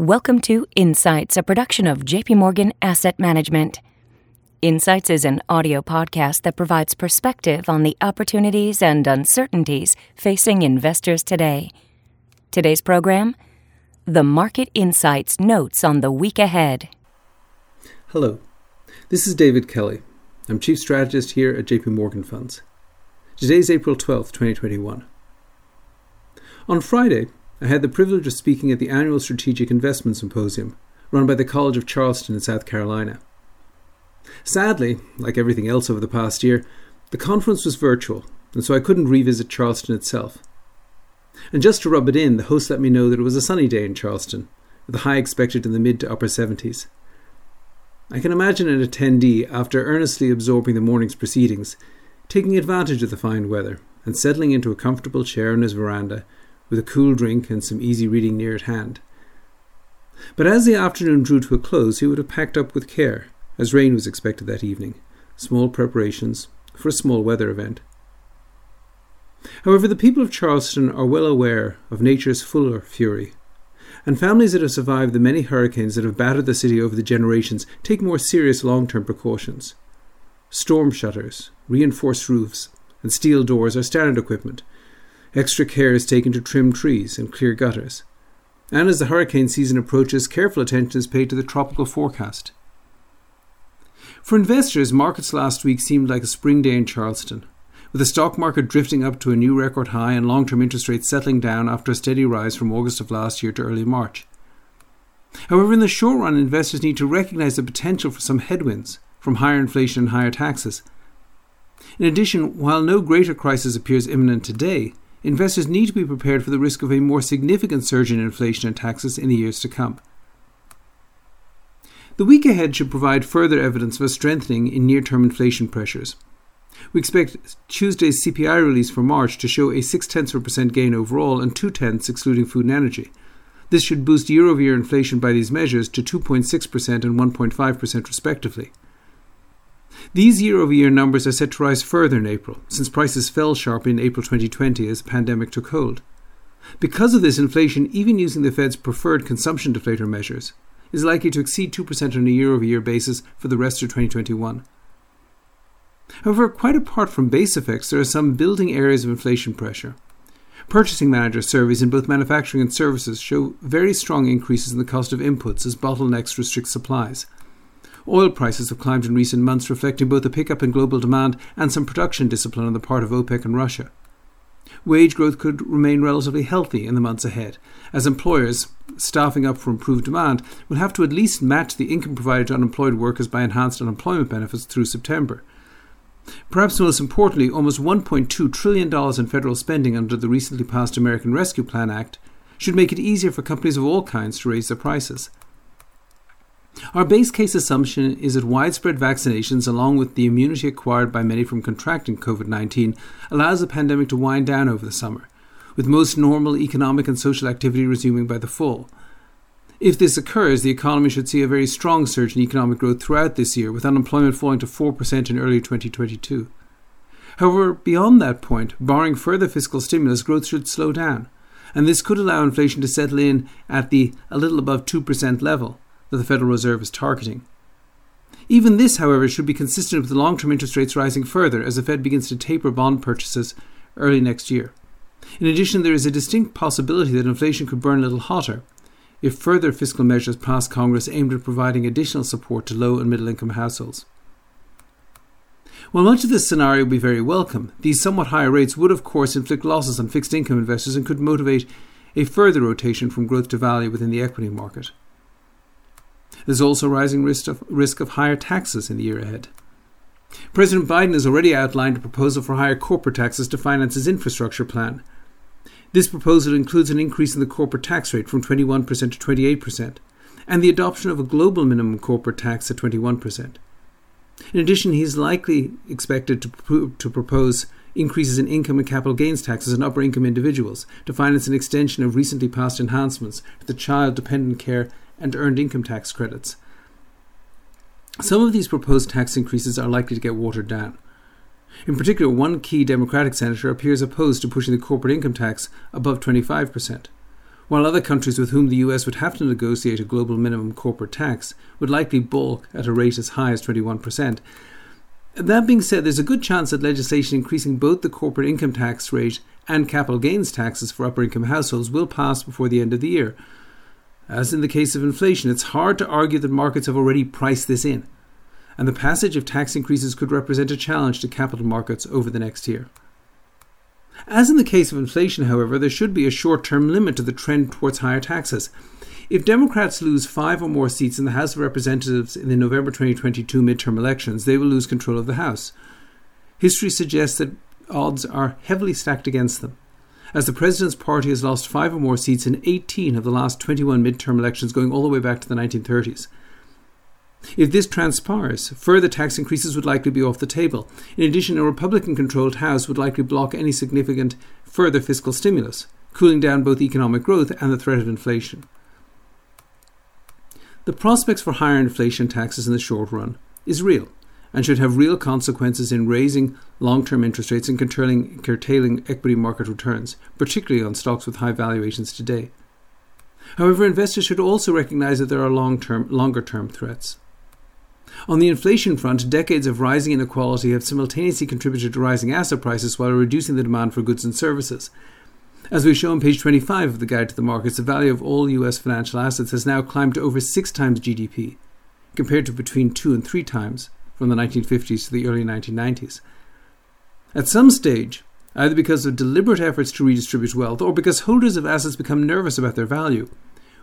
Welcome to Insights, a production of JP Morgan Asset Management. Insights is an audio podcast that provides perspective on the opportunities and uncertainties facing investors today. Today's program The Market Insights Notes on the Week Ahead. Hello, this is David Kelly. I'm Chief Strategist here at JP Morgan Funds. Today is April 12th, 2021. On Friday, I had the privilege of speaking at the annual Strategic Investment Symposium, run by the College of Charleston in South Carolina. Sadly, like everything else over the past year, the conference was virtual, and so I couldn't revisit Charleston itself. And just to rub it in, the host let me know that it was a sunny day in Charleston, with a high expected in the mid to upper 70s. I can imagine an attendee, after earnestly absorbing the morning's proceedings, taking advantage of the fine weather and settling into a comfortable chair on his veranda with a cool drink and some easy reading near at hand. But as the afternoon drew to a close, he would have packed up with care, as rain was expected that evening, small preparations for a small weather event. However, the people of Charleston are well aware of nature's fuller fury, and families that have survived the many hurricanes that have battered the city over the generations take more serious long term precautions. Storm shutters, reinforced roofs, and steel doors are standard equipment, Extra care is taken to trim trees and clear gutters. And as the hurricane season approaches, careful attention is paid to the tropical forecast. For investors, markets last week seemed like a spring day in Charleston, with the stock market drifting up to a new record high and long term interest rates settling down after a steady rise from August of last year to early March. However, in the short run, investors need to recognize the potential for some headwinds from higher inflation and higher taxes. In addition, while no greater crisis appears imminent today, investors need to be prepared for the risk of a more significant surge in inflation and taxes in the years to come. The week ahead should provide further evidence of a strengthening in near term inflation pressures. We expect Tuesday's CPI release for March to show a 6 tenths of a percent gain overall and 2 tenths excluding food and energy. This should boost year over year inflation by these measures to 2.6% and 1.5% respectively. These year over year numbers are set to rise further in April, since prices fell sharply in April 2020 as the pandemic took hold. Because of this, inflation, even using the Fed's preferred consumption deflator measures, is likely to exceed 2% on a year over year basis for the rest of 2021. However, quite apart from base effects, there are some building areas of inflation pressure. Purchasing manager surveys in both manufacturing and services show very strong increases in the cost of inputs as bottlenecks restrict supplies, Oil prices have climbed in recent months, reflecting both a pickup in global demand and some production discipline on the part of OPEC and Russia. Wage growth could remain relatively healthy in the months ahead, as employers, staffing up for improved demand, will have to at least match the income provided to unemployed workers by enhanced unemployment benefits through September. Perhaps most importantly, almost $1.2 trillion in federal spending under the recently passed American Rescue Plan Act should make it easier for companies of all kinds to raise their prices. Our base case assumption is that widespread vaccinations, along with the immunity acquired by many from contracting COVID 19, allows the pandemic to wind down over the summer, with most normal economic and social activity resuming by the fall. If this occurs, the economy should see a very strong surge in economic growth throughout this year, with unemployment falling to 4% in early 2022. However, beyond that point, barring further fiscal stimulus, growth should slow down, and this could allow inflation to settle in at the a little above 2% level that the Federal Reserve is targeting. Even this, however, should be consistent with long term interest rates rising further as the Fed begins to taper bond purchases early next year. In addition, there is a distinct possibility that inflation could burn a little hotter if further fiscal measures pass Congress aimed at providing additional support to low and middle income households. While much of this scenario would be very welcome, these somewhat higher rates would, of course, inflict losses on fixed income investors and could motivate a further rotation from growth to value within the equity market. There's also rising risk of, risk of higher taxes in the year ahead. President Biden has already outlined a proposal for higher corporate taxes to finance his infrastructure plan. This proposal includes an increase in the corporate tax rate from 21% to 28%, and the adoption of a global minimum corporate tax at 21%. In addition, he is likely expected to, to propose increases in income and capital gains taxes on upper income individuals to finance an extension of recently passed enhancements to the child dependent care and earned income tax credits. Some of these proposed tax increases are likely to get watered down. In particular, one key Democratic senator appears opposed to pushing the corporate income tax above 25%, while other countries with whom the US would have to negotiate a global minimum corporate tax would likely balk at a rate as high as 21%. That being said, there's a good chance that legislation increasing both the corporate income tax rate and capital gains taxes for upper income households will pass before the end of the year. As in the case of inflation, it's hard to argue that markets have already priced this in, and the passage of tax increases could represent a challenge to capital markets over the next year. As in the case of inflation, however, there should be a short term limit to the trend towards higher taxes. If Democrats lose five or more seats in the House of Representatives in the November 2022 midterm elections, they will lose control of the House. History suggests that odds are heavily stacked against them, as the President's party has lost five or more seats in 18 of the last 21 midterm elections going all the way back to the 1930s. If this transpires, further tax increases would likely be off the table. In addition, a Republican controlled House would likely block any significant further fiscal stimulus, cooling down both economic growth and the threat of inflation. The prospects for higher inflation taxes in the short run is real and should have real consequences in raising long term interest rates and curtailing, curtailing equity market returns, particularly on stocks with high valuations today. However, investors should also recognize that there are long term, longer term threats. On the inflation front, decades of rising inequality have simultaneously contributed to rising asset prices while reducing the demand for goods and services. As we show on page 25 of the Guide to the Markets, the value of all US financial assets has now climbed to over six times GDP, compared to between two and three times from the 1950s to the early 1990s. At some stage, either because of deliberate efforts to redistribute wealth or because holders of assets become nervous about their value,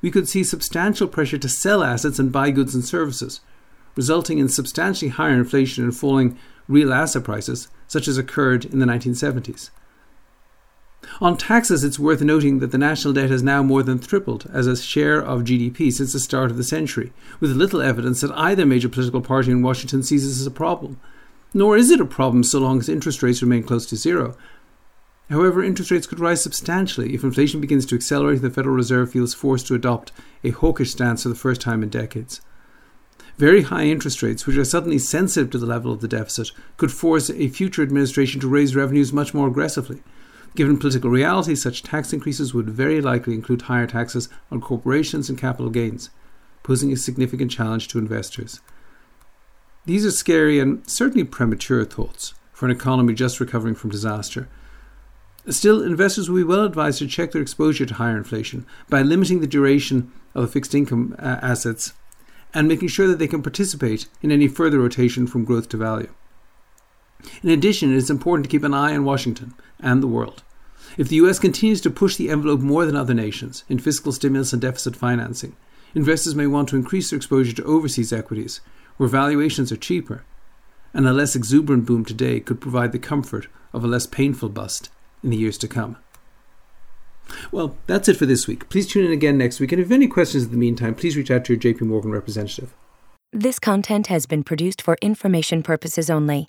we could see substantial pressure to sell assets and buy goods and services, resulting in substantially higher inflation and falling real asset prices, such as occurred in the 1970s. On taxes, it's worth noting that the national debt has now more than tripled as a share of GDP since the start of the century, with little evidence that either major political party in Washington sees this as a problem. Nor is it a problem so long as interest rates remain close to zero. However, interest rates could rise substantially if inflation begins to accelerate and the Federal Reserve feels forced to adopt a hawkish stance for the first time in decades. Very high interest rates, which are suddenly sensitive to the level of the deficit, could force a future administration to raise revenues much more aggressively. Given political reality, such tax increases would very likely include higher taxes on corporations and capital gains, posing a significant challenge to investors. These are scary and certainly premature thoughts for an economy just recovering from disaster. Still, investors will be well advised to check their exposure to higher inflation by limiting the duration of the fixed income uh, assets and making sure that they can participate in any further rotation from growth to value. In addition, it is important to keep an eye on Washington and the world. If the US continues to push the envelope more than other nations in fiscal stimulus and deficit financing, investors may want to increase their exposure to overseas equities, where valuations are cheaper, and a less exuberant boom today could provide the comfort of a less painful bust in the years to come. Well, that's it for this week. Please tune in again next week, and if you have any questions in the meantime, please reach out to your JP Morgan representative. This content has been produced for information purposes only,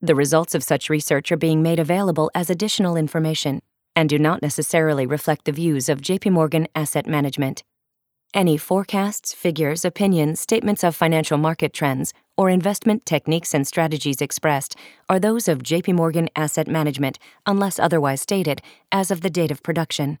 The results of such research are being made available as additional information and do not necessarily reflect the views of JP Morgan Asset Management. Any forecasts, figures, opinions, statements of financial market trends, or investment techniques and strategies expressed are those of JP Morgan Asset Management unless otherwise stated as of the date of production.